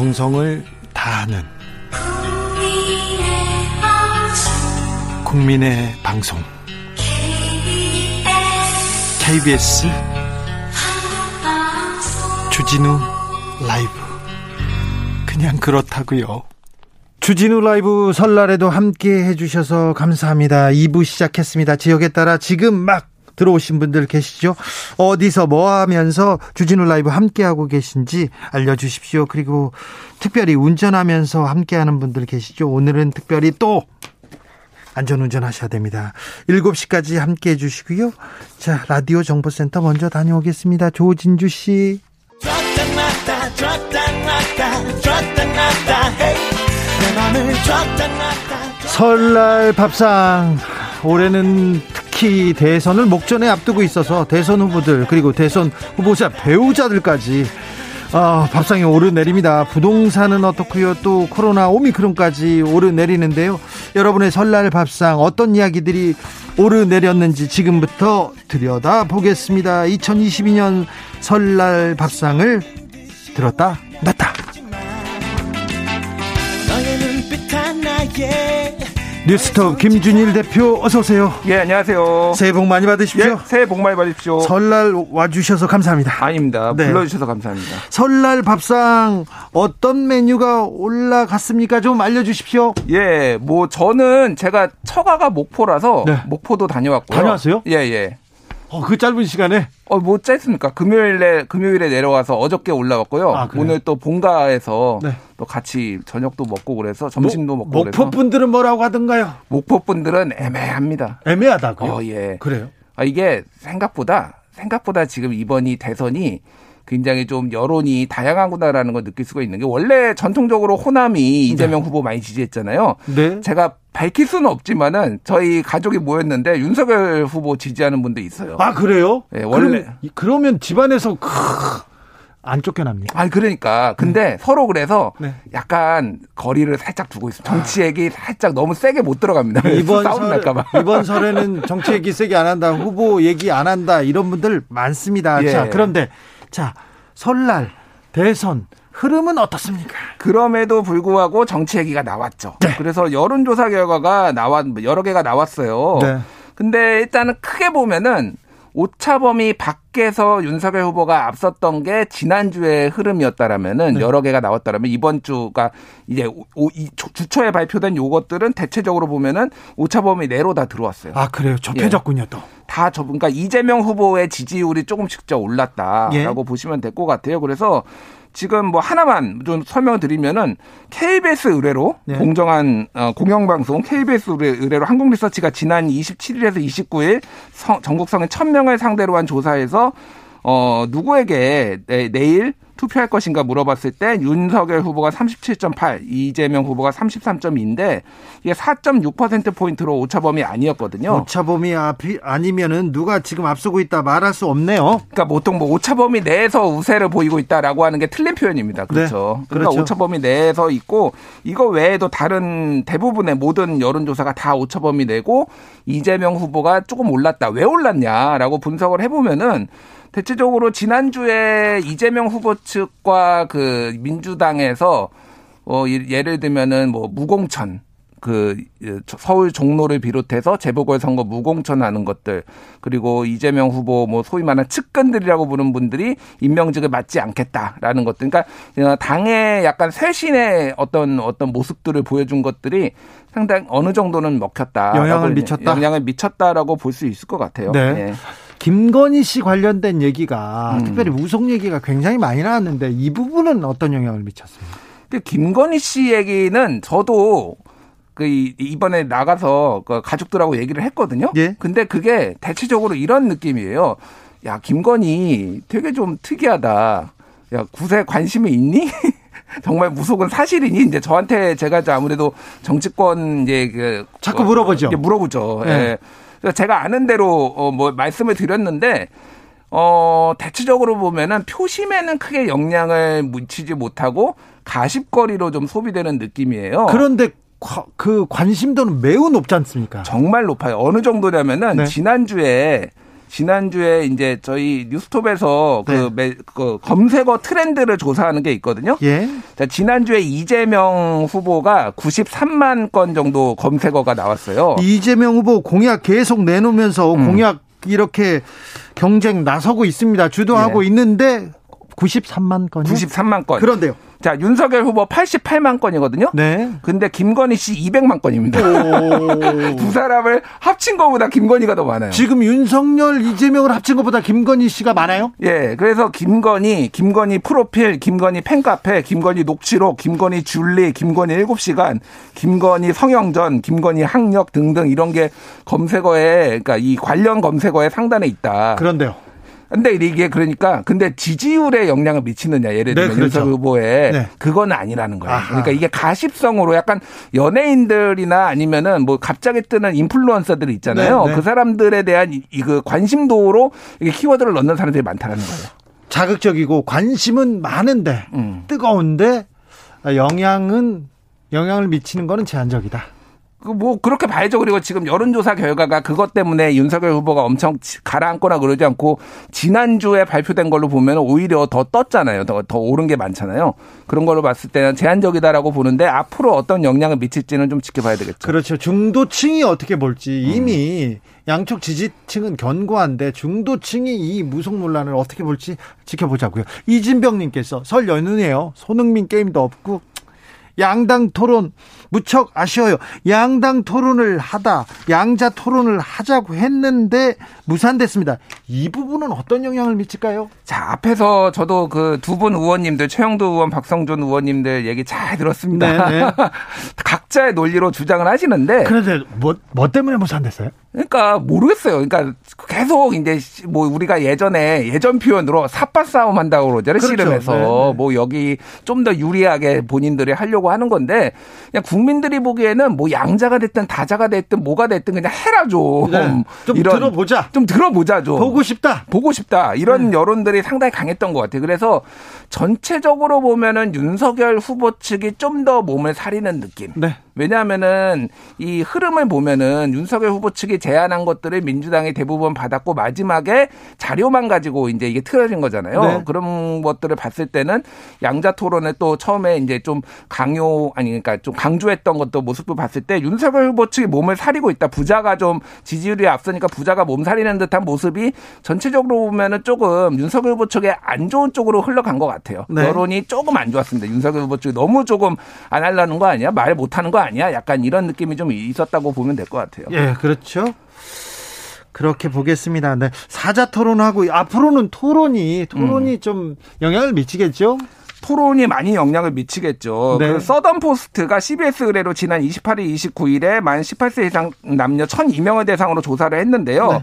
정성을 다하는 국민의 방송 KBS 주진우 라이브 그냥 그렇다고요. 주진우 라이브 설날에도 함께 해주셔서 감사합니다. 2부 시작했습니다. 지역에 따라 지금 막 들어오신 분들 계시죠? 어디서 뭐 하면서 주진우 라이브 함께하고 계신지 알려주십시오. 그리고 특별히 운전하면서 함께하는 분들 계시죠? 오늘은 특별히 또 안전운전 하셔야 됩니다. 7시까지 함께 해 주시고요. 자, 라디오 정보센터 먼저 다녀오겠습니다. 조진주 씨. 설날 밥상 올해는 특히 대선을 목전에 앞두고 있어서 대선 후보들 그리고 대선 후보자 배우자들까지 아, 밥상이 오르내립니다. 부동산은 어떻고요? 또 코로나 오미크론까지 오르내리는데요. 여러분의 설날 밥상 어떤 이야기들이 오르내렸는지 지금부터 들여다 보겠습니다. 2022년 설날 밥상을 들었다 놨다. 뉴스톱 김준일 대표 어서 오세요. 예, 안녕하세요. 새해 복 많이 받으십시오. 예, 새해 복 많이 받으십시오. 설날 와주셔서 감사합니다. 아닙니다. 네. 불러주셔서 감사합니다. 설날 밥상 어떤 메뉴가 올라갔습니까? 좀 알려주십시오. 예, 뭐 저는 제가 처가가 목포라서 네. 목포도 다녀왔고요. 다녀왔어요? 예, 예. 어, 그 짧은 시간에? 어, 뭐 짧습니까? 금요일에, 금요일에 내려와서 어저께 올라왔고요. 아, 오늘 또 본가에서 네. 또 같이 저녁도 먹고 그래서 점심도 모, 먹고 목포 분들은 뭐라고 하던가요? 목포 분들은 애매합니다. 애매하다고요? 어, 예. 그래요? 아, 이게 생각보다, 생각보다 지금 이번이 대선이 굉장히 좀 여론이 다양하구나라는 걸 느낄 수가 있는 게 원래 전통적으로 호남이 이재명 네. 후보 많이 지지했잖아요. 네. 제가 밝힐 수는 없지만은 저희 가족이 모였는데 윤석열 후보 지지하는 분도 있어요. 아 그래요? 네, 원래 그럼, 그러면 집안에서 크... 안 쫓겨납니까? 아, 그러니까. 근데 네. 서로 그래서 네. 약간 거리를 살짝 두고 있어요. 정치 얘기 살짝 너무 세게 못 들어갑니다. 이번 설, 이번 설에는 정치 얘기 세게 안 한다. 후보 얘기 안 한다. 이런 분들 많습니다. 예. 자, 그런데 자, 설날, 대선, 흐름은 어떻습니까? 그럼에도 불구하고 정치 얘기가 나왔죠. 네. 그래서 여론조사 결과가 나왔, 여러 개가 나왔어요. 네. 근데 일단은 크게 보면은 오차범위 밖에서 윤석열 후보가 앞섰던 게 지난주의 흐름이었다라면은 네. 여러 개가 나왔다라면 이번 주가 이제 오, 이 주초에 발표된 요것들은 대체적으로 보면은 오차범위 내로 다 들어왔어요. 아 그래요? 좁혀졌군요 예. 또. 다 좁, 그러니까 이재명 후보의 지지율이 조금씩 더 올랐다라고 예. 보시면 될 것 같아요. 그래서 지금 뭐 하나만 좀 설명을 드리면은 KBS 의뢰로 네. 공정한 어, 공영방송 KBS 의뢰로 한국리서치가 지난 27일에서 29일 성, 전국 성인 1000명을 상대로 한 조사에서 어 누구에게 내, 내일 투표할 것인가 물어봤을 때 윤석열 후보가 37.8, 이재명 후보가 33.2인데 이게 4.6% 포인트로 오차범위 아니었거든요. 오차범위 앞이 아니면은 누가 지금 앞서고 있다 말할 수 없네요. 그러니까 보통 뭐 오차범위 내에서 우세를 보이고 있다라고 하는 게 틀린 표현입니다. 그렇죠. 네, 그러니까 그렇죠. 오차범위 내에서 있고 이거 외에도 다른 대부분의 모든 여론조사가 다 오차범위 내고 이재명 후보가 조금 올랐다. 왜 올랐냐라고 분석을 해보면은 대체적으로 지난주에 이재명 후보 측과 그 민주당에서 어 예를 들면은 뭐 무공천 그 서울 종로를 비롯해서 재보궐선거 무공천하는 것들 그리고 이재명 후보 뭐 소위 말하는 측근들이라고 부르는 분들이 임명직을 맡지 않겠다라는 것들 그러니까 당의 약간 쇄신의 어떤 어떤 모습들을 보여준 것들이 상당히 어느 정도는 먹혔다 영향을 미쳤다 영향을 미쳤다라고 볼 수 있을 것 같아요. 네. 네. 김건희 씨 관련된 얘기가 음. 특별히 우속 얘기가 굉장히 많이 나왔는데 이 부분은 어떤 영향을 미쳤습니까? 김건희 씨 얘기는 저도 그 이번에 나가서 그 가족들하고 얘기를 했거든요. 예? 근데 그게 대체적으로 이런 느낌이에요. 야 김건희 되게 좀 특이하다. 야 구세 관심이 있니? 정말 무속은 사실이니? 이제 저한테 제가 아무래도 정치권 이제 그 자꾸 물어보죠. 물어보죠. 네. 예. 제가 아는 대로 어, 뭐 말씀을 드렸는데 어, 대체적으로 보면은 표심에는 크게 영향을 미치지 못하고 가십거리로 좀 소비되는 느낌이에요. 그런데 그 관심도는 매우 높지 않습니까? 정말 높아요. 어느 정도냐면은 네. 지난주에 지난주에 이제 저희 뉴스톱에서 그 네. 그, 매, 그 검색어 트렌드를 조사하는 게 있거든요. 예. 자, 지난주에 이재명 후보가 93만 건 정도 검색어가 나왔어요. 이재명 후보 공약 계속 내놓으면서 음. 공약 이렇게 경쟁 나서고 있습니다. 주도하고 네. 있는데 93만 건 93만 건. 그런데요. 자, 윤석열 후보 88만 건이거든요. 네. 근데 김건희 씨 200만 건입니다. 두 사람을 합친 것보다 김건희가 더 많아요. 지금 윤석열, 이재명을 합친 것보다 김건희 씨가 많아요? 예. 그래서 김건희, 김건희 프로필, 김건희 팬카페, 김건희 녹취록, 김건희 줄리, 김건희 7시간, 김건희 성형전, 김건희 학력 등등 이런 게 검색어에 그러니까 이 관련 검색어에 상단에 있다. 그런데요. 근데 이게 그러니까 근데 지지율에 영향을 미치느냐 예를 들면 네, 그렇죠. 윤석 후보에 네. 그건 아니라는 거예요. 아하. 그러니까 이게 가십성으로 약간 연예인들이나 아니면은 뭐 갑자기 뜨는 인플루언서들이 있잖아요. 네, 네. 그 사람들에 대한 이 그 관심도로 이게 키워드를 넣는 사람들이 많다는 거예요. 자극적이고 관심은 많은데 음. 뜨거운데 영향은 영향을 미치는 거는 제한적이다. 그뭐 그렇게 봐야죠. 그리고 지금 여론조사 결과가 그것 때문에 윤석열 후보가 엄청 가라앉거나 그러지 않고 지난주에 발표된 걸로 보면 오히려 더 떴잖아요. 더, 더 오른 게 많잖아요. 그런 걸로 봤을 때는 제한적이다라고 보는데 앞으로 어떤 영향을 미칠지는 좀 지켜봐야 되겠죠. 그렇죠. 중도층이 어떻게 볼지 이미 음. 양쪽 지지층은 견고한데 중도층이 이 무속 논란을 어떻게 볼지 지켜보자고요. 이진병님께서 설 연휴네요. 손흥민 게임도 없고 양당 토론 무척 아쉬워요. 양당 토론을 하다 양자 토론을 하자고 했는데 무산됐습니다. 이 부분은 어떤 영향을 미칠까요? 자, 앞에서 저도 그 두 분 의원님들 최영도 의원, 박성준 의원님들 얘기 잘 들었습니다. 네, 네. 각자의 논리로 주장을 하시는데 그런데 뭐, 뭐 때문에 무산됐어요? 그러니까 모르겠어요. 그러니까 계속 이제 뭐 우리가 예전에 예전 표현으로 삿바 싸움 한다고 그러잖아요. 그렇죠. 씨름해서 네, 네. 뭐 여기 좀 더 유리하게 본인들이 하려고 하는 건데 그냥 국민들이 보기에는 뭐 양자가 됐든 다자가 됐든 뭐가 됐든 그냥 해라 좀. 네. 좀 이런, 들어보자. 좀 들어보자 좀. 보고 싶다. 보고 싶다. 이런 네. 여론들이 상당히 강했던 것 같아요. 그래서 전체적으로 보면은 윤석열 후보 측이 좀 더 몸을 사리는 느낌. 네. 왜냐하면은 이 흐름을 보면은 윤석열 후보 측이 제안한 것들을 민주당이 대부분 받았고 마지막에 자료만 가지고 이제 이게 틀어진 거잖아요. 네. 그런 것들을 봤을 때는 양자 토론에 또 처음에 이제 좀 강요 아니 그러니까 좀 강조했던 것도 모습을 봤을 때 윤석열 후보 측이 몸을 사리고 있다. 부자가 좀 지지율이 앞서니까 부자가 몸 사리는 듯한 모습이 전체적으로 보면은 조금 윤석열 후보 측에 안 좋은 쪽으로 흘러간 것 같아요. 네. 여론이 조금 안 좋았습니다. 윤석열 후보 측이 너무 조금 안 하려는 거 아니야? 말 못하는 거 아니야? 약간 이런 느낌이 좀 있었다고 보면 될 것 같아요. 예, 그렇죠. 그렇게 보겠습니다. 네. 사자 토론하고 앞으로는 토론이 토론이 음. 좀 영향을 미치겠죠? 토론이 많이 영향을 미치겠죠. 네. 그 서던 포스트가 CBS 의뢰로 지난 28일, 29일에 만 18세 이상 남녀 1,002명을 대상으로 조사를 했는데요. 네.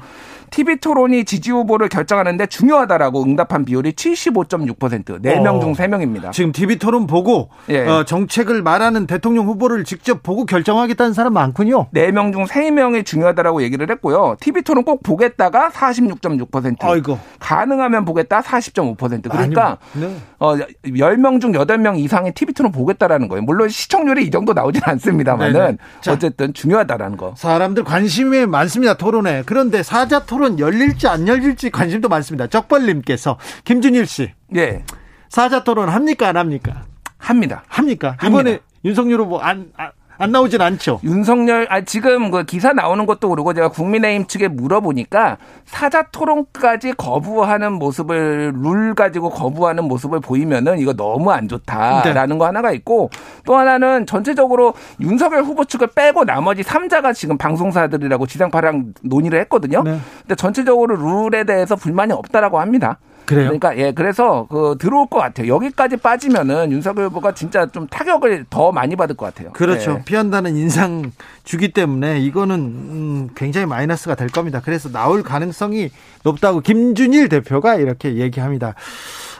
TV 토론이 지지 후보를 결정하는데 중요하다라고 응답한 비율이 75.6%. 4명 어. 중 3명입니다. 지금 TV 토론 보고 예. 어, 정책을 말하는 대통령 후보를 직접 보고 결정하겠다는 사람 많군요. 4명 중 3명이 중요하다라고 얘기를 했고요. TV 토론 꼭 보겠다가 46.6%. 아이고. 가능하면 보겠다 40.5%. 그러니까 네. 어, 10명 중 8명 이상이 TV 토론 보겠다라는 거예요. 물론 시청률이 이 정도 나오진 않습니다만은 어쨌든 중요하다라는 거. 사람들 관심이 많습니다. 토론에. 그런데 사자 토론 토론 열릴지 안 열릴지 관심도 많습니다. 적벌님께서 김준일 씨. 예. 사자 토론 합니까 안 합니까? 합니다. 합니까? 합니다. 이번에 윤석열 후보 안, 안, 안 나오진 않죠. 윤석열 아 지금 그 기사 나오는 것도 그러고 제가 국민의힘 측에 물어보니까 사자 토론까지 거부하는 모습을 룰 가지고 거부하는 모습을 보이면은 이거 너무 안 좋다라는 네. 거 하나가 있고 또 하나는 전체적으로 윤석열 후보 측을 빼고 나머지 3자가 지금 방송사들이라고 지상파랑 논의를 했거든요. 네. 근데 전체적으로 룰에 대해서 불만이 없다라고 합니다. 그래요? 그러니까 예, 그래서 그 들어올 것 같아요. 여기까지 빠지면은 윤석열 후보가 진짜 좀 타격을 더 많이 받을 것 같아요. 그렇죠. 예. 피한다는 인상 주기 때문에 이거는 음, 굉장히 마이너스가 될 겁니다. 그래서 나올 가능성이 높다고 김준일 대표가 이렇게 얘기합니다.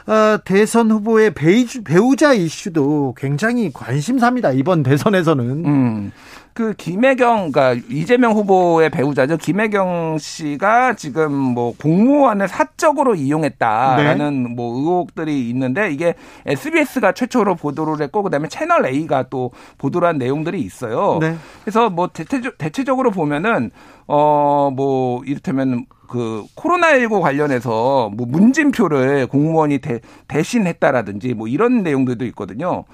어, 대선 후보의 배우자 이슈도 굉장히 관심사입니다. 이번 대선에서는. 음. 그 김혜경, 그러니까 이재명 후보의 배우자죠. 김혜경 씨가 지금 뭐 공무원을 사적으로 이용했다라는 네. 뭐 의혹들이 있는데 이게 SBS가 최초로 보도를 했고 그다음에 채널 A가 또 보도를 한 내용들이 있어요. 네. 그래서 뭐 대체적, 대체적으로 보면은 어뭐 이를테면 그 코로나19 관련해서 뭐 문진표를 공무원이 대, 대신했다라든지 뭐 이런 내용들도 있거든요.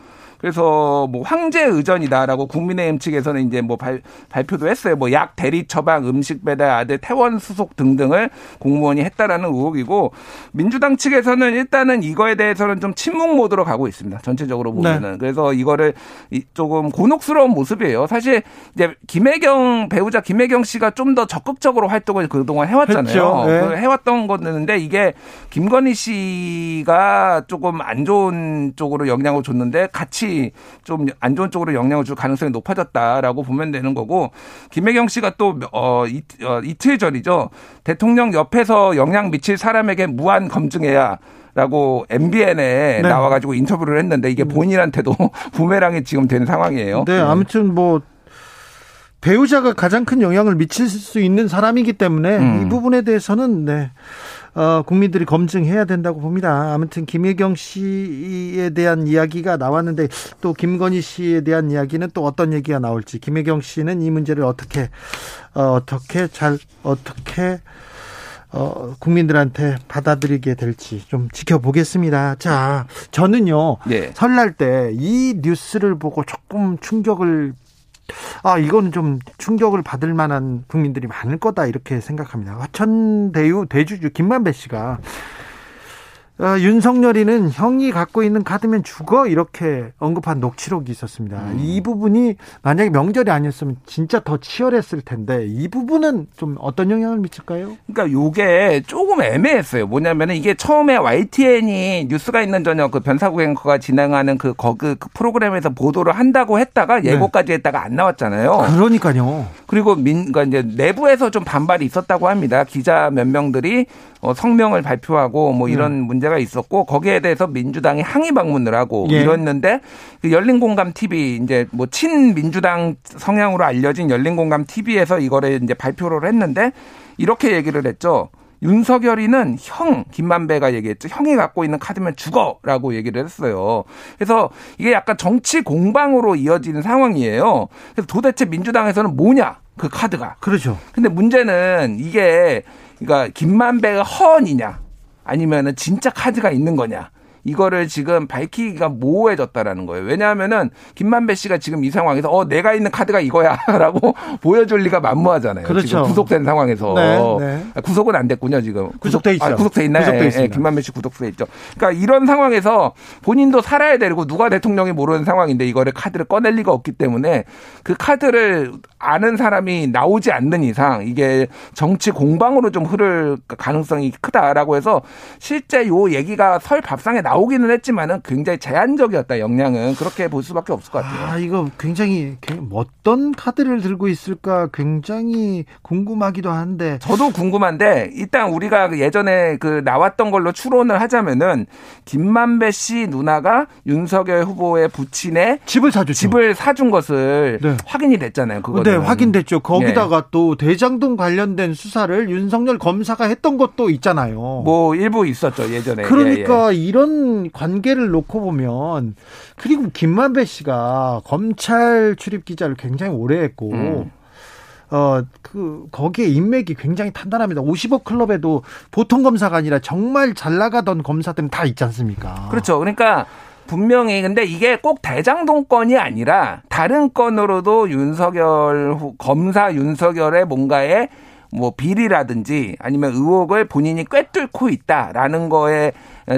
그래서 뭐 황제 의전이다라고 국민의힘 측에서는 이제 뭐 발, 발표도 했어요. 뭐 약 대리 처방, 음식 배달, 아들 퇴원 수속 등등을 공무원이 했다라는 의혹이고 민주당 측에서는 일단은 이거에 대해서는 좀 침묵 모드로 가고 있습니다. 전체적으로 네. 보면은 네. 그래서 이거를 조금 곤혹스러운 모습이에요. 사실 이제 김혜경 배우자 김혜경 씨가 좀 더 적극적으로 활동을 그동안 해왔잖아요. 네. 그 해왔던 건데 이게 김건희 씨가 조금 안 좋은 쪽으로 영향을 줬는데 같이 좀 안 좋은 쪽으로 영향을 줄 가능성이 높아졌다라고 보면 되는 거고 김혜경 씨가 또 어, 이, 어, 이틀 전이죠 대통령 옆에서 영향 미칠 사람에게 무한 검증해야. 라고 MBN에 네. 나와가지고 인터뷰를 했는데 이게 본인한테도 부메랑이 지금 된 상황이에요. 네, 아무튼 뭐 배우자가 가장 큰 영향을 미칠 수 있는 사람이기 때문에 음. 이 부분에 대해서는 네. 어, 국민들이 검증해야 된다고 봅니다. 아무튼 김혜경 씨에 대한 이야기가 나왔는데 또 김건희 씨에 대한 이야기는 또 어떤 얘기가 나올지 김혜경 씨는 이 문제를 어떻게 어, 어떻게 잘 어떻게 어, 국민들한테 받아들이게 될지 좀 지켜보겠습니다. 자, 저는요, 네. 설날 때 이 뉴스를 보고 조금 충격을 아, 이건 좀 충격을 받을 만한 국민들이 많을 거다 이렇게 생각합니다. 화천대유 대주주 김만배 씨가 어, 윤석열이는 형이 갖고 있는 카드면 죽어 이렇게 언급한 녹취록이 있었습니다. 음. 이 부분이 만약에 명절이 아니었으면 진짜 더 치열했을 텐데 이 부분은 좀 어떤 영향을 미칠까요? 그러니까 요게 조금 애매했어요. 뭐냐면은 이게 처음에 YTN이 뉴스가 있는 저녁 그 변사국 앵커가 진행하는 그 거그 그 프로그램에서 보도를 한다고 했다가 네. 예고까지 네. 했다가 안 나왔잖아요. 그러니까요. 그리고 민, 그러니까 이제 내부에서 좀 반발이 있었다고 합니다. 기자 몇 명들이 어, 성명을 발표하고 뭐 이런 음. 문제 가 있었고 거기에 대해서 민주당이 항의 방문을 하고 예. 이랬는데 그 열린 공감 TV 이제 뭐 친민주당 성향으로 알려진 열린 공감 TV에서 이거를 이제 발표를 했는데 이렇게 얘기를 했죠. 윤석열이는 형 김만배가 얘기했죠. 형이 갖고 있는 카드면 죽어라고 얘기를 했어요. 그래서 이게 약간 정치 공방으로 이어지는 상황이에요. 그래서 도대체 민주당에서는 뭐냐 그 카드가. 그렇죠. 근데 문제는 이게 그러니까 김만배가 허언이냐 아니면은 진짜 카드가 있는 거냐. 이거를 지금 밝히기가 모호해졌다라는 거예요. 왜냐하면은 김만배 씨가 지금 이 상황에서 어 내가 있는 카드가 이거야라고 보여줄 리가 만무하잖아요. 그렇죠. 지금 구속된 상황에서 네, 네. 아, 구속은 안 됐군요 지금. 구속돼 있죠. 아, 구속돼 있나요? 구속돼 예, 예, 김만배 씨 구속돼 있죠. 그러니까 이런 상황에서 본인도 살아야 되고 누가 대통령이 모르는 상황인데 이거를 카드를 꺼낼 리가 없기 때문에 그 카드를 아는 사람이 나오지 않는 이상 이게 정치 공방으로 좀 흐를 가능성이 크다라고 해서 실제 요 얘기가 설 밥상에 나. 나오기는 했지만은 굉장히 제한적이었다 영향은 그렇게 볼 수밖에 없을 것 같아요. 아 이거 굉장히 어떤 카드를 들고 있을까 굉장히 궁금하기도 한데 저도 궁금한데 일단 우리가 그 예전에 그 나왔던 걸로 추론을 하자면은 김만배 씨 누나가 윤석열 후보의 부친의 집을 사줬죠. 집을 사준 것을 네. 확인이 됐잖아요. 그거 네 확인됐죠. 거기다가 네. 또 대장동 관련된 수사를 윤석열 검사가 했던 것도 있잖아요. 뭐 일부 있었죠 예전에. 그러니까 예, 예. 이런 관계를 놓고 보면 그리고 김만배 씨가 검찰 출입 기자를 굉장히 오래 했고 음. 어, 그, 거기에 인맥이 굉장히 탄탄합니다. 50억 클럽에도 보통 검사가 아니라 정말 잘 나가던 검사들은 다 있지 않습니까? 그렇죠. 그러니까 분명히 근데 이게 꼭 대장동 건이 아니라 다른 건으로도 윤석열 검사 윤석열의 뭔가에 뭐 비리라든지 아니면 의혹을 본인이 꿰뚫고 있다라는 거에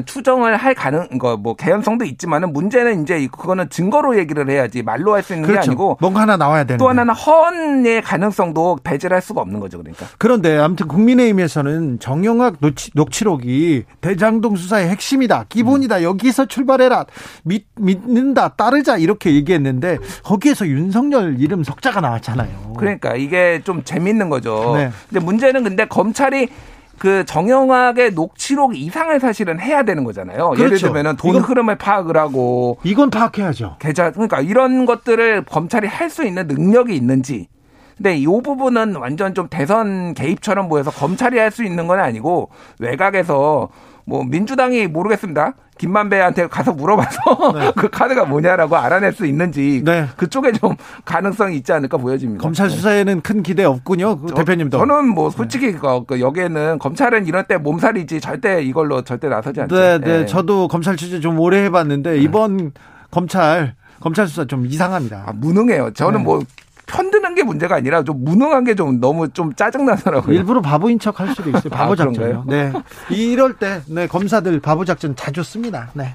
추정을 할 가능 뭐 개연성도 있지만은 문제는 이제 그거는 증거로 얘기를 해야지 말로 할 수 있는 그렇죠. 게 아니고 뭔가 하나 나와야 되는 또 하나는 허언의 가능성도 배제할 수가 없는 거죠 그러니까 그런데 아무튼 국민의힘에서는 정영학 녹취, 녹취록이 대장동 수사의 핵심이다 기본이다 음. 여기서 출발해라 믿, 믿는다 따르자 이렇게 얘기했는데 거기에서 윤석열 이름 석자가 나왔잖아요 그러니까 이게 좀 재밌는 거죠 네. 근데 문제는 근데 검찰이 그 정영학의 녹취록 이상을 사실은 해야 되는 거잖아요. 그렇죠. 예를 들면은 돈 흐름을 파악을 하고 이건 파악해야죠. 계좌 그러니까 이런 것들을 검찰이 할 수 있는 능력이 있는지. 근데 이 부분은 완전 좀 대선 개입처럼 보여서 검찰이 할 수 있는 건 아니고 외곽에서 뭐 민주당이 모르겠습니다. 김만배한테 가서 물어봐서 네. 그 카드가 뭐냐라고 알아낼 수 있는지 네. 그쪽에 좀 가능성이 있지 않을까 보여집니다. 검찰 수사에는 큰 기대 없군요. 그 저, 대표님도. 저는 뭐 솔직히 네. 그 여기에는 검찰은 이런 때 몸살이지 절대 이걸로 절대 나서지 않죠. 네, 네. 네. 저도 검찰 취재 좀 오래 해봤는데 네. 이번 검찰 검찰 수사 좀 이상합니다. 아, 무능해요. 저는 네. 뭐 편드는 게 문제가 아니라 좀 무능한 게 좀 너무 좀 짜증나더라고요. 일부러 바보인 척 할 수도 있어요. 바보 아, 작전요. 네. 이럴 때 네, 검사들 바보 작전 자주 씁니다. 네.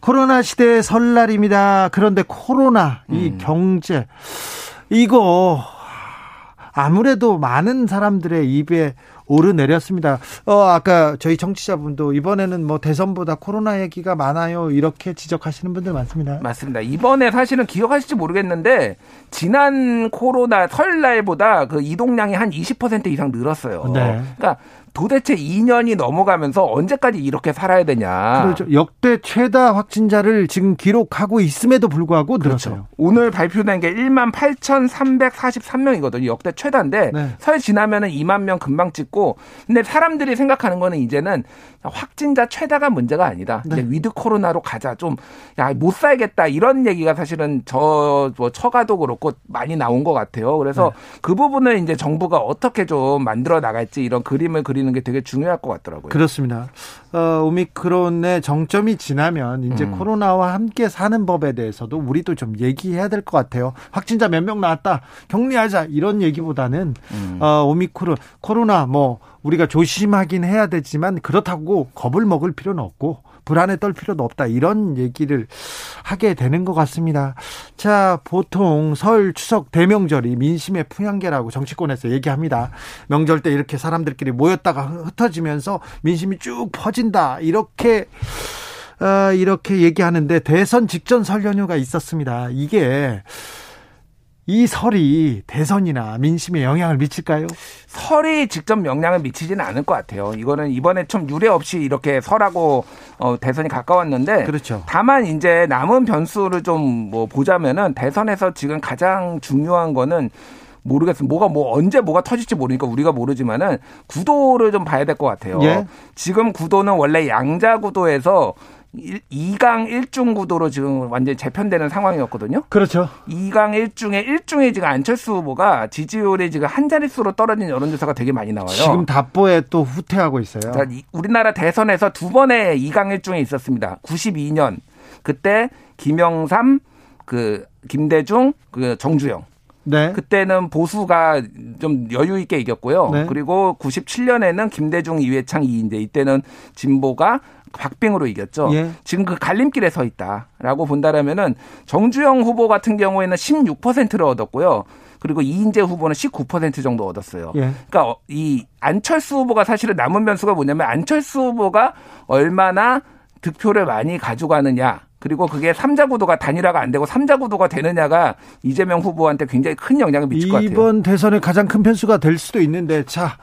코로나 시대의 설날입니다. 그런데 코로나, 이 음. 경제 이거 아무래도 많은 사람들의 입에 오르내렸습니다. 어, 아까 저희 청취자분도 이번에는 뭐 대선보다 코로나 얘기가 많아요. 이렇게 지적하시는 분들 많습니다. 맞습니다. 이번에 사실은 기억하실지 모르겠는데 지난 코로나 설날보다 그 이동량이 한 20% 이상 늘었어요. 네. 그러니까 도대체 2년이 넘어가면서 언제까지 이렇게 살아야 되냐. 그렇죠. 역대 최다 확진자를 지금 기록하고 있음에도 불구하고 그렇죠. 늘었어요. 오늘 발표된 게 1만 8,343명이거든요. 역대 최다인데 네. 설 지나면은 2만 명 금방 찍고 근데 사람들이 생각하는 거는 이제는 확진자 최다가 문제가 아니다. 네. 위드 코로나로 가자. 좀 야 못 살겠다 이런 얘기가 사실은 저 뭐 처가도 그렇고 많이 나온 것 같아요. 그래서 네. 그 부분을 이제 정부가 어떻게 좀 만들어 나갈지 이런 그림을 그리는 게 되게 중요할 것 같더라고요. 그렇습니다. 어, 오미크론의 정점이 지나면 이제 음. 코로나와 함께 사는 법에 대해서도 우리도 좀 얘기해야 될 것 같아요. 확진자 몇 명 나왔다 격리하자 이런 얘기보다는 음. 어, 오미크론 코로나 뭐 우리가 조심하긴 해야 되지만 그렇다고 겁을 먹을 필요는 없고 불안에 떨 필요도 없다. 이런 얘기를 하게 되는 것 같습니다. 자, 보통 설, 추석, 대명절이 민심의 풍향계라고 정치권에서 얘기합니다. 명절 때 이렇게 사람들끼리 모였다가 흩어지면서 민심이 쭉 퍼진다. 이렇게 어, 이렇게 얘기하는데 대선 직전 설 연휴가 있었습니다. 이게 이 설이 대선이나 민심에 영향을 미칠까요? 설이 직접 영향을 미치지는 않을 것 같아요. 이거는 이번에 좀 유례 없이 이렇게 설하고 어, 대선이 가까웠는데 그렇죠. 다만 이제 남은 변수를 좀 뭐 보자면은 대선에서 지금 가장 중요한 거는 모르겠어요. 뭐가 뭐 언제 뭐가 터질지 모르니까 우리가 모르지만은 구도를 좀 봐야 될 것 같아요. 예? 지금 구도는 원래 양자 구도에서 2강 1중 구도로 지금 완전히 재편되는 상황이었거든요. 그렇죠. 2강 1중에 1중에 지금 안철수 후보가 지지율이 지금 한 자릿수로 떨어진 여론조사가 되게 많이 나와요. 지금 답보에 또 후퇴하고 있어요. 자, 우리나라 대선에서 두 번의 2강 1중에 있었습니다. 92년 그때 김영삼 그 김대중 그 정주영 네. 그때는 보수가 좀 여유 있게 이겼고요. 네. 그리고 97년에는 김대중, 이회창, 이인재 이때는 진보가 박빙으로 이겼죠. 예. 지금 그 갈림길에 서 있다라고 본다라면은 정주영 후보 같은 경우에는 16%를 얻었고요. 그리고 이인재 후보는 19% 정도 얻었어요. 예. 그러니까 어, 이 안철수 후보가 사실은 남은 변수가 뭐냐면 안철수 후보가 얼마나 득표를 많이 가져가느냐. 그리고 그게 삼자 구도가 단일화가 안 되고 삼자 구도가 되느냐가 이재명 후보한테 굉장히 큰 영향을 미칠 것 같아요. 이번 대선의 가장 큰 변수가 될 수도 있는데 자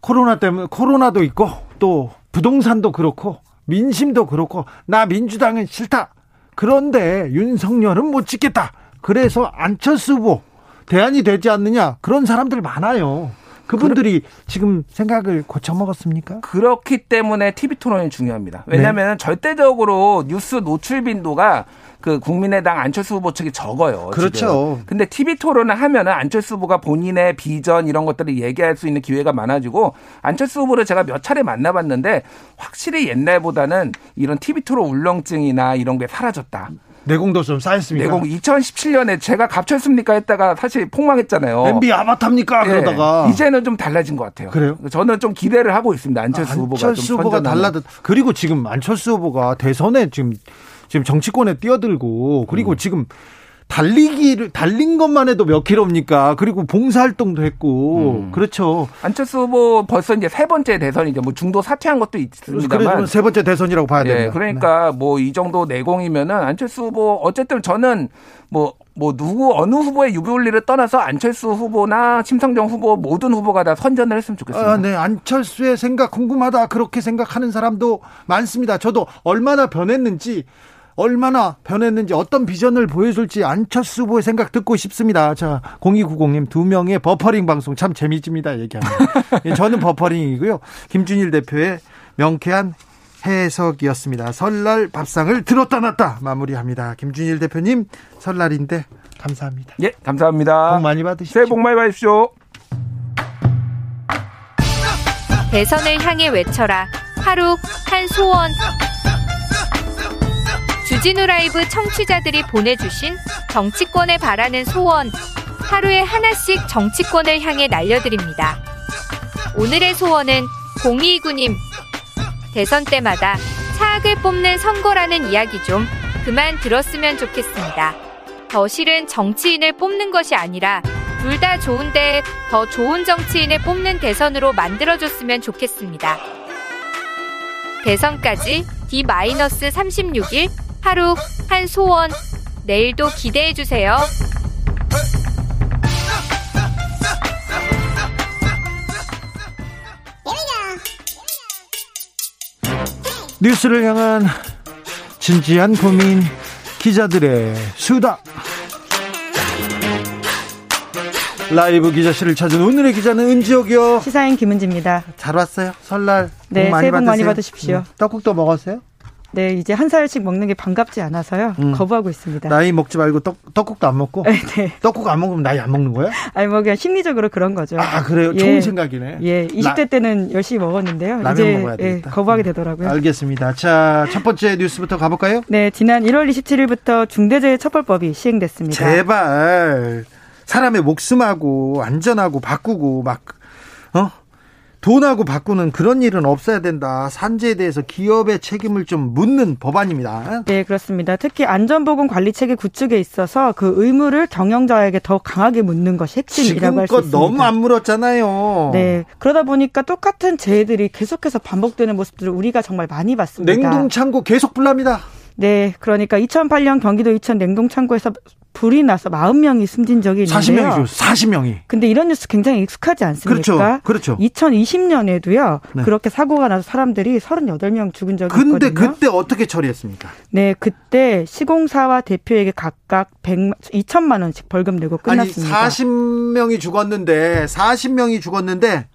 코로나 때문에 코로나도 있고 또 부동산도 그렇고 민심도 그렇고 나 민주당은 싫다. 그런데 윤석열은 못 찍겠다. 그래서 안철수 후보 대안이 되지 않느냐 그런 사람들 많아요. 그분들이 그러... 지금 생각을 고쳐먹었습니까? 그렇기 때문에 TV 토론이 중요합니다. 왜냐하면 네. 절대적으로 뉴스 노출 빈도가 그 국민의당 안철수 후보 측이 적어요. 그렇죠. 지금. 근데 TV 토론을 하면은 안철수 후보가 본인의 비전 이런 것들을 얘기할 수 있는 기회가 많아지고 안철수 후보를 제가 몇 차례 만나봤는데 확실히 옛날보다는 이런 TV 토론 울렁증이나 이런 게 사라졌다. 내공도 좀 쌓였습니다. 내공 2017년에 제가 갑철습니까 했다가 사실 폭망했잖아요. MB 아바타입니까? 네. 그러다가 이제는 좀 달라진 것 같아요. 그래요? 저는 좀 기대를 하고 있습니다. 안철수 아, 후보가 안철수 후보가 달라듯 그리고 지금 안철수 후보가 대선에 지금 지금 정치권에 뛰어들고 그리고 음. 지금 달리기를 달린 것만 해도 몇 킬로입니까? 그리고 봉사활동도 했고 음. 그렇죠. 안철수 후보 벌써 이제 세 번째 대선이죠. 뭐 중도 사퇴한 것도 있습니다만 세 번째 대선이라고 봐야 예, 됩니다. 그러니까 네. 뭐이 정도 내공이면은 안철수 후보 어쨌든 저는 뭐뭐 뭐 누구 어느 후보의 유불리를 떠나서 안철수 후보나 심상정 후보 모든 후보가 다 선전을 했으면 좋겠습니다. 아, 네, 안철수의 생각 궁금하다 그렇게 생각하는 사람도 많습니다. 저도 얼마나 변했는지 얼마나 변했는지 어떤 비전을 보여줄지 안철수 후보의 생각 듣고 싶습니다. 자, 0290님 두 명의 버퍼링 방송 참 재미집니다. 얘기합니다. 예, 저는 버퍼링이고요. 김준일 대표의 명쾌한 해석이었습니다. 설날 밥상을 들었다 놨다 마무리합니다. 김준일 대표님 설날인데 감사합니다. 예, 감사합니다. 복 많이 받으십시오. 새해 복 많이 받으십시오. 대선을 향해 외쳐라. 하루 한 소원. 주진우 라이브 청취자들이 보내주신 정치권에 바라는 소원. 하루에 하나씩 정치권을 향해 날려드립니다. 오늘의 소원은 0229님. 대선 때마다 차악을 뽑는 선거라는 이야기 좀 그만 들었으면 좋겠습니다. 더 싫은 정치인을 뽑는 것이 아니라 둘 다 좋은데 더 좋은 정치인을 뽑는 대선으로 만들어줬으면 좋겠습니다. 대선까지 D-36일 하루 한 소원 내일도 기대해주세요. 뉴스를 향한 진지한 고민 기자들의 수다 라이브 기자실을 찾은 오늘의 기자는 은지옥이요 시사인 김은지입니다. 잘 왔어요 설날 네, 많이 새해 복 받으세요. 많이 받으십시오. 음, 떡국도 먹었어요? 네, 이제 한 살씩 먹는 게 반갑지 않아서요. 음. 거부하고 있습니다. 나이 먹지 말고 떡, 떡국도 안 먹고 네, 네. 떡국 안 먹으면 나이 안 먹는 거야? 아니 뭐 그냥 심리적으로 그런 거죠. 아 그래요? 예. 좋은 생각이네 예, 20대 때는 열심히 먹었는데요. 라면 이제 먹어야 예, 되겠다. 거부하게 되더라고요. 알겠습니다 자 첫 번째 뉴스부터 가볼까요? 네, 지난 1월 27일부터 중대재해처벌법이 시행됐습니다. 제발 사람의 목숨하고 안전하고 바꾸고 막 어? 돈하고 바꾸는 그런 일은 없어야 된다. 산재에 대해서 기업의 책임을 좀 묻는 법안입니다. 네, 그렇습니다. 특히 안전보건 관리 체계 구축에 있어서 그 의무를 경영자에게 더 강하게 묻는 것이 핵심이라고 할 수 있습니다. 너무 안 물었잖아요. 네, 그러다 보니까 똑같은 재해들이 계속해서 반복되는 모습들을 우리가 정말 많이 봤습니다. 냉동 창고 계속 불납니다. 네, 그러니까 2008년 경기도 이천 냉동창고에서 불이 나서 40명이 숨진 적이 있는데요. 40명이죠. 40명이. 근데 이런 뉴스 굉장히 익숙하지 않습니까? 그렇죠. 그렇죠. 2020년에도요. 네. 그렇게 사고가 나서 사람들이 38명 죽은 적이 근데 있거든요. 그때 어떻게 처리했습니까? 네, 그때 시공사와 대표에게 각각 100, 2천만 원씩 벌금 내고 끝났습니다. 아니 40명이 죽었는데 40명이 죽었는데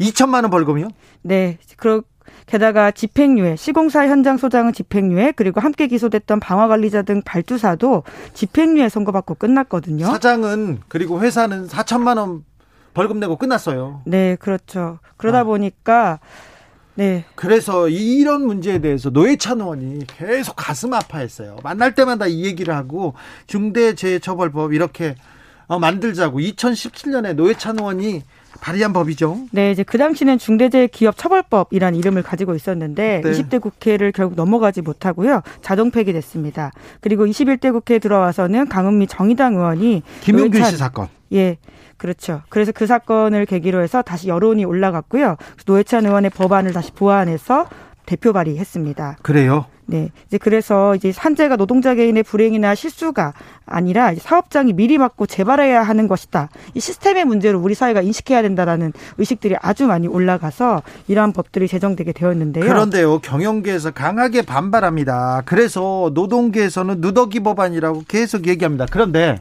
2천만 원 벌금이요? 네, 그러 게다가 집행유예, 시공사 현장 소장은 집행유예, 그리고 함께 기소됐던 방화관리자 등 발주사도 집행유예 선고받고 끝났거든요. 사장은 그리고 회사는 4천만 원 벌금 내고 끝났어요. 네, 그렇죠. 그러다 아. 보니까 네, 그래서 이런 문제에 대해서 노회찬 의원이 계속 가슴 아파했어요. 만날 때마다 이 얘기를 하고 중대재해처벌법 이렇게 어, 만들자고 2017년에 노회찬 의원이 발의한 법이죠. 네, 이제 그 당시는 중대재해기업처벌법이라는 이름을 가지고 있었는데 네. 20대 국회를 결국 넘어가지 못하고요. 자동 폐기됐습니다. 그리고 21대 국회에 들어와서는 강은미 정의당 의원이 김용균 씨 사건. 예. 그렇죠. 그래서 그 사건을 계기로 해서 다시 여론이 올라갔고요. 노회찬 의원의 법안을 다시 보완해서 대표 발의했습니다. 그래요. 네. 이제 그래서 이제 산재가 노동자 개인의 불행이나 실수가 아니라 사업장이 미리 막고 재발해야 하는 것이다. 이 시스템의 문제로 우리 사회가 인식해야 된다라는 의식들이 아주 많이 올라가서 이러한 법들이 제정되게 되었는데요. 그런데요, 경영계에서 강하게 반발합니다. 그래서 노동계에서는 누더기 법안이라고 계속 얘기합니다. 그런데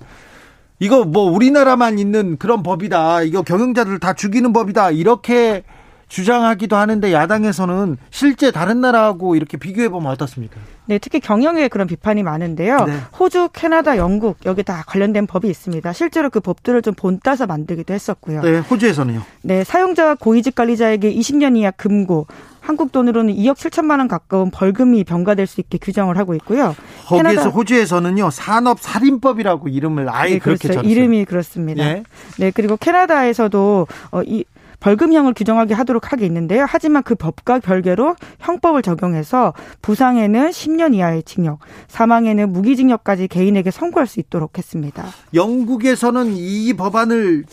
이거 뭐 우리나라만 있는 그런 법이다. 이거 경영자들 다 죽이는 법이다. 이렇게 주장하기도 하는데 야당에서는 실제 다른 나라하고 이렇게 비교해 보면 어떻습니까? 네, 특히 경영에 그런 비판이 많은데요. 네. 호주, 캐나다, 영국 여기 다 관련된 법이 있습니다. 실제로 그 법들을 좀 본따서 만들기도 했었고요. 네, 호주에서는요. 네, 사용자와 고위직 관리자에게 20년 이하 금고, 한국 돈으로는 2억 7천만 원 가까운 벌금이 병가될 수 있게 규정을 하고 있고요. 거기에서 캐나다- 호주에서는요 산업 살인법이라고 이름을 아예 네, 그렇게 그렇죠. 이름이 그렇습니다. 예. 네, 그리고 캐나다에서도 어, 이 벌금형을 규정하게 하도록 하게 있는데요. 하지만 그 법과 별개로 형법을 적용해서 부상에는 10년 이하의 징역, 사망에는 무기징역까지 개인에게 선고할 수 있도록 했습니다. 영국에서는 이 법안을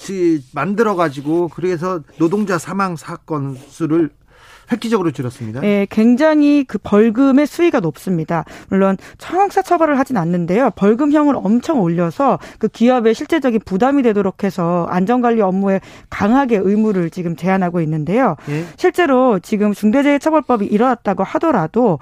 만들어 가지고 그래서 노동자 사망 사건 수를 획기적으로 줄였습니다. 네, 굉장히 그 벌금의 수위가 높습니다. 물론 형사 처벌을 하진 않는데요. 벌금형을 엄청 올려서 그 기업의 실제적인 부담이 되도록 해서 안전관리 업무에 강하게 의무를 지금 제한하고 있는데요. 예. 실제로 지금 중대재해처벌법이 일어났다고 하더라도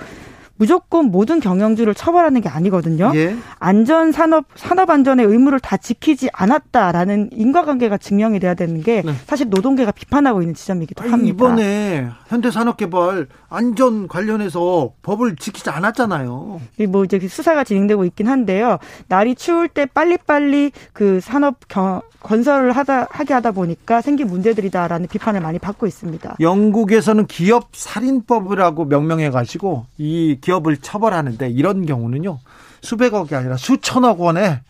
무조건 모든 경영주를 처벌하는 게 아니거든요. 예. 안전 산업 산업 안전의 의무를 다 지키지 않았다라는 인과관계가 증명이 돼야 되는 게 네. 사실 노동계가 비판하고 있는 지점이기도 아니, 합니다. 이번에 현대산업개발 안전 관련해서 법을 지키지 않았잖아요. 뭐 이제 수사가 진행되고 있긴 한데요. 날이 추울 때 빨리빨리 그 산업 경, 건설을 하다 하게 하다 보니까 생긴 문제들이다라는 비판을 많이 받고 있습니다. 영국에서는 기업 살인법이라고 명명해 가지고 이 기업을 처벌하는데 이런 경우는요. 수백억이 아니라 수천억 원의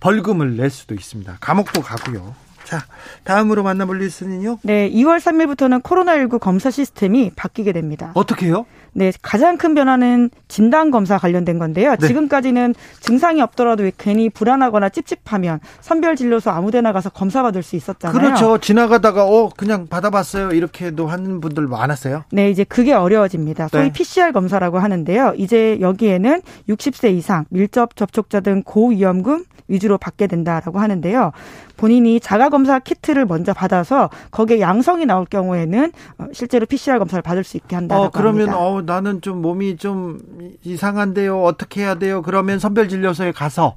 벌금을 낼 수도 있습니다. 감옥도 가고요. 자, 다음으로 만나볼 뉴스는요? 네, 2월 3일부터는 코로나19 검사 시스템이 바뀌게 됩니다. 어떻게요? 네, 가장 큰 변화는 진단 검사 관련된 건데요. 네. 지금까지는 증상이 없더라도 괜히 불안하거나 찝찝하면 선별 진료소 아무데나 가서 검사 받을 수 있었잖아요. 그렇죠. 지나가다가 어 그냥 받아봤어요. 이렇게도 하는 분들 많았어요. 네, 이제 그게 어려워집니다. 소위 네. PCR 검사라고 하는데요. 이제 여기에는 60세 이상 밀접 접촉자 등 고위험군 위주로 받게 된다라고 하는데요. 본인이 자가 검사 키트를 먼저 받아서 거기에 양성이 나올 경우에는 어, 실제로 PCR 검사를 받을 수 있게 한다고 어, 그러면 합니다. 어 나는 좀 몸이 좀 이상한데요. 어떻게 해야 돼요? 그러면 선별 진료소에 가서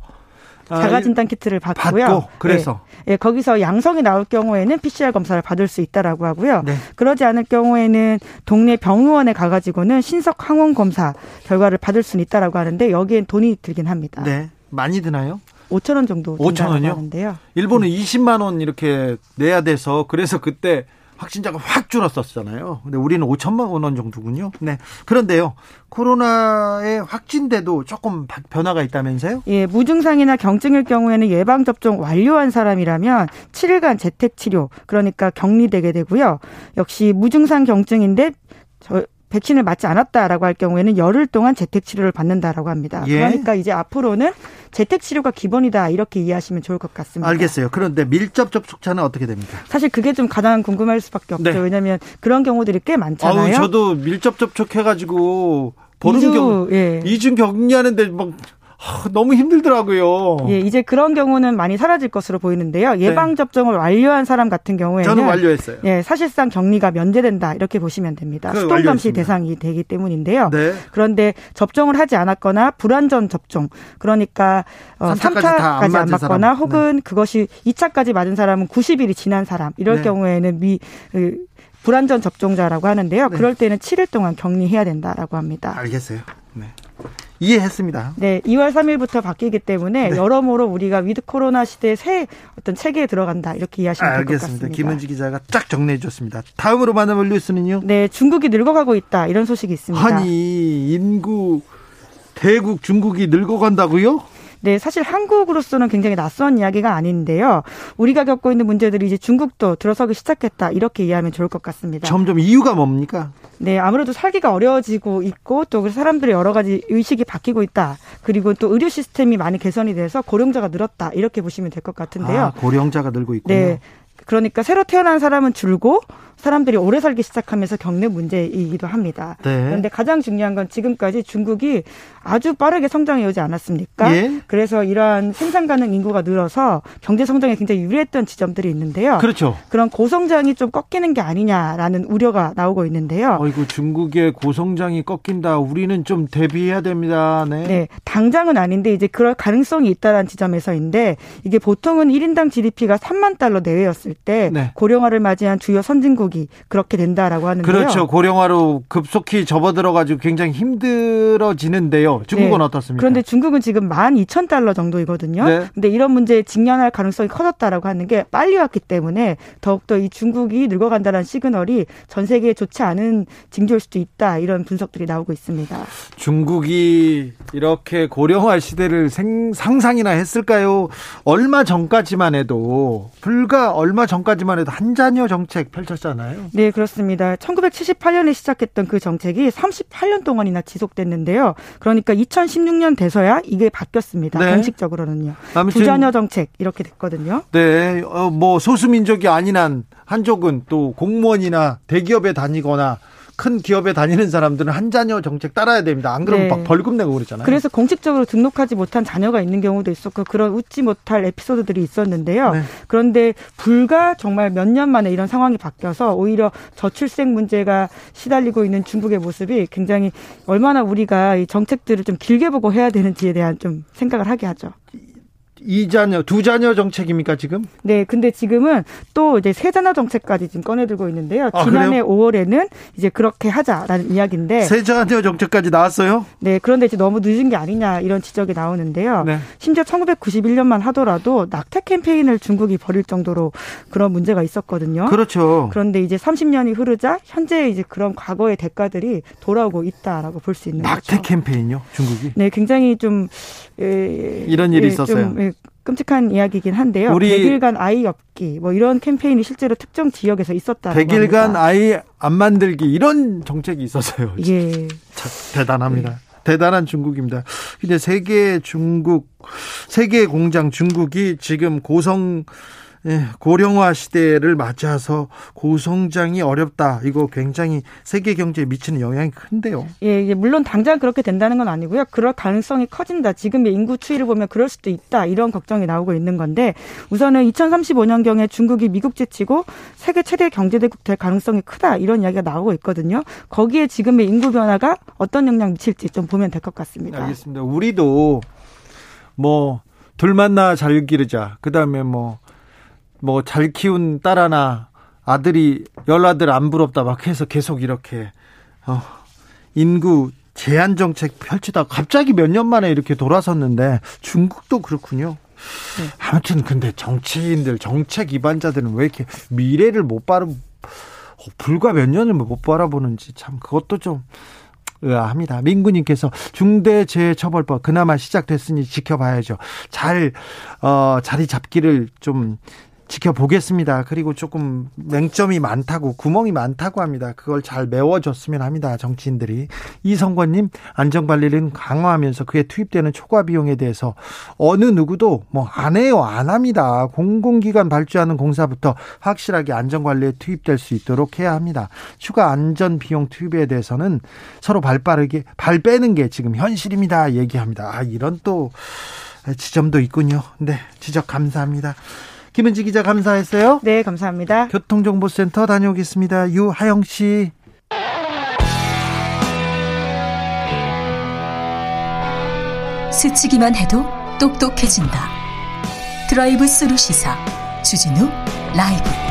아, 자가 진단 키트를 받고요. 받고 그래서 예, 예, 거기서 양성이 나올 경우에는 PCR 검사를 받을 수 있다라고 하고요. 네. 그러지 않을 경우에는 동네 병원에 가가지고는 신속 항원 검사 결과를 받을 수는 있다라고 하는데 여기엔 돈이 들긴 합니다. 네, 많이 드나요? 5천 원 정도 5천 원요? 하는데요. 일본은 음. 20만 원 이렇게 내야 돼서 그래서 그때 확진자가 확 줄었었잖아요. 근데 우리는 5천만 원 정도군요. 네. 그런데요. 코로나에 확진돼도 조금 변화가 있다면서요? 예, 무증상이나 경증일 경우에는 예방 접종 완료한 사람이라면 7일간 재택 치료, 그러니까 격리되게 되고요. 역시 무증상 경증인데 저 백신을 맞지 않았다라고 할 경우에는 열흘 동안 재택 치료를 받는다라고 합니다. 예. 그러니까 이제 앞으로는 재택 치료가 기본이다 이렇게 이해하시면 좋을 것 같습니다. 알겠어요. 그런데 밀접 접촉자는 어떻게 됩니까? 사실 그게 좀 가장 궁금할 수밖에 없죠. 네. 왜냐하면 그런 경우들이 꽤 많잖아요. 아우, 저도 밀접 접촉해가지고 보는 경우 예. 이중 격리하는데 막 너무 힘들더라고요. 예, 이제 그런 경우는 많이 사라질 것으로 보이는데요. 네. 예방 접종을 완료한 사람 같은 경우에는 저는 완료했어요. 예, 사실상 격리가 면제된다 이렇게 보시면 됩니다. 수동 감시 대상이 되기 때문인데요. 네. 그런데 접종을 하지 않았거나 불안전 접종, 그러니까 어, 3차까지, 3차까지 안, 맞거나 혹은 네. 그것이 2차까지 맞은 사람은 90일이 지난 사람 이럴 네. 경우에는 미 그, 불안전 접종자라고 하는데요. 네. 그럴 때는 7일 동안 격리해야 된다라고 합니다. 알겠어요. 네. 이해했습니다. 네, 2월 3일부터 바뀌기 때문에 네. 여러모로 우리가 위드 코로나 시대의 새 어떤 체계에 들어간다 이렇게 이해하시면 될 것 같습니다. 김은지 기자가 쫙 정리해 줬습니다. 다음으로 만나볼 뉴스는요? 네, 중국이 늙어가고 있다 이런 소식이 있습니다. 아니 인구 대국 중국이 늙어간다고요? 네, 사실 한국으로서는 굉장히 낯선 이야기가 아닌데요. 우리가 겪고 있는 문제들이 이제 중국도 들어서기 시작했다. 이렇게 이해하면 좋을 것 같습니다. 점점 이유가 뭡니까? 네, 아무래도 살기가 어려워지고 있고 또 사람들의 여러 가지 의식이 바뀌고 있다. 그리고 또 의료 시스템이 많이 개선이 돼서 고령자가 늘었다. 이렇게 보시면 될 것 같은데요. 아, 고령자가 늘고 있군요. 네. 그러니까 새로 태어난 사람은 줄고 사람들이 오래 살기 시작하면서 겪는 문제이기도 합니다. 네. 그런데 가장 중요한 건 지금까지 중국이 아주 빠르게 성장해 오지 않았습니까? 예? 그래서 이러한 생산 가능 인구가 늘어서 경제 성장에 굉장히 유리했던 지점들이 있는데요. 그렇죠. 그런 고성장이 좀 꺾이는 게 아니냐라는 우려가 나오고 있는데요. 어이구 중국의 고성장이 꺾인다. 우리는 좀 대비해야 됩니다. 네. 네. 당장은 아닌데 이제 그럴 가능성이 있다라는 지점에서인데 이게 보통은 1인당 GDP가 3만 달러 내외였을 때 네. 고령화를 맞이한 주요 선진국이 그렇게 된다라고 하는데요. 그렇죠. 고령화로 급속히 접어들어 가지고 굉장히 힘들어지는데요. 중국은 네. 어떻습니까? 그런데 중국은 지금 12,000달러 정도이거든요. 네. 근데 이런 문제에 직면할 가능성이 커졌다라고 하는 게 빨리 왔기 때문에 더욱더 이 중국이 늙어간다는 시그널이 전 세계에 좋지 않은 징조일 수도 있다. 이런 분석들이 나오고 있습니다. 중국이 이렇게 고령화 시대를 생, 상상이나 했을까요? 얼마 전까지만 해도 불과 얼마 전까지만 해도 한 자녀 정책 펼쳤잖아요. 네, 그렇습니다. 1978년에 시작했던 그 정책이 38년 동안이나 지속됐는데요. 그러니 까 2016년 돼서야 이게 바뀌었습니다. 네. 공식적으로는요. 부자녀 정책 이렇게 됐거든요. 네, 어, 뭐 소수민족이 아닌 한 한족은 또 공무원이나 대기업에 다니거나 큰 기업에 다니는 사람들은 한 자녀 정책 따라야 됩니다. 안 그러면 네. 막 벌금 내고 그러잖아요. 그래서 공식적으로 등록하지 못한 자녀가 있는 경우도 있었고 그런 웃지 못할 에피소드들이 있었는데요. 네. 그런데 불과 정말 몇 년 만에 이런 상황이 바뀌어서 오히려 저출생 문제가 시달리고 있는 중국의 모습이 굉장히 얼마나 우리가 이 정책들을 좀 길게 보고 해야 되는지에 대한 좀 생각을 하게 하죠. 이자녀, 두 자녀 정책입니까, 지금? 네, 근데 지금은 또 이제 세 자녀 정책까지 지금 꺼내들고 있는데요. 아, 지난해 그래요? 5월에는 이제 그렇게 하자라는 이야기인데. 세 자녀 정책까지 나왔어요? 네, 그런데 이제 너무 늦은 게 아니냐 이런 지적이 나오는데요. 네. 심지어 1991년만 하더라도 낙태 캠페인을 중국이 벌일 정도로 그런 문제가 있었거든요. 그렇죠. 그런데 이제 30년이 흐르자 현재 이제 그런 과거의 대가들이 돌아오고 있다라고 볼 수 있는 낙태 거죠. 캠페인요, 중국이? 네, 굉장히 좀 예, 이런 일이 예, 있었어요. 좀, 예, 끔찍한 이야기이긴 한데요. 우리 100일간 아이 없기 뭐 이런 캠페인이 실제로 특정 지역에서 있었다. 100일간 합니다. 아이 안 만들기 이런 정책이 있었어요. 예. 참 대단합니다. 네. 대단한 중국입니다. 근데 세계 중국 세계 공장 중국이 지금 고성 예, 고령화 시대를 맞아서 고성장이 어렵다. 이거 굉장히 세계 경제에 미치는 영향이 큰데요. 예, 물론 당장 그렇게 된다는 건 아니고요. 그럴 가능성이 커진다. 지금의 인구 추이를 보면 그럴 수도 있다. 이런 걱정이 나오고 있는 건데 우선은 2035년경에 중국이 미국 제치고 세계 최대 경제대국 될 가능성이 크다. 이런 이야기가 나오고 있거든요. 거기에 지금의 인구 변화가 어떤 영향 미칠지 좀 보면 될 것 같습니다. 알겠습니다. 우리도 뭐 둘 만나 잘 기르자. 그다음에 뭐 뭐 잘 키운 딸 하나 아들이 열아들 안 부럽다 막 해서 계속 이렇게 어, 인구 제한 정책 펼치다 갑자기 몇 년 만에 이렇게 돌아섰는데 중국도 그렇군요. 네. 아무튼 근데 정치인들 정책 기반자들은 왜 이렇게 미래를 못 바라 어, 불과 몇 년을 못 바라보는지 참 그것도 좀 의아합니다. 민구님께서 중대재해처벌법 그나마 시작됐으니 지켜봐야죠. 잘 어, 자리 잡기를 좀 지켜보겠습니다. 그리고 조금 맹점이 많다고 구멍이 많다고 합니다. 그걸 잘 메워줬으면 합니다. 정치인들이 이성권님 안전관리를 강화하면서 그에 투입되는 초과 비용에 대해서 어느 누구도 뭐 안 해요 안 합니다. 공공기관 발주하는 공사부터 확실하게 안전관리에 투입될 수 있도록 해야 합니다. 추가 안전 비용 투입에 대해서는 서로 발 빠르게 발 빼는 게 지금 현실입니다. 얘기합니다. 아 이런 또 지점도 있군요. 네 지적 감사합니다. 김은지 기자 감사했어요. 네, 감사합니다. 교통정보센터 다녀오겠습니다. 유하영 씨. 스치기만 해도 똑똑해진다. 드라이브 스루 시사 주진우 라이브.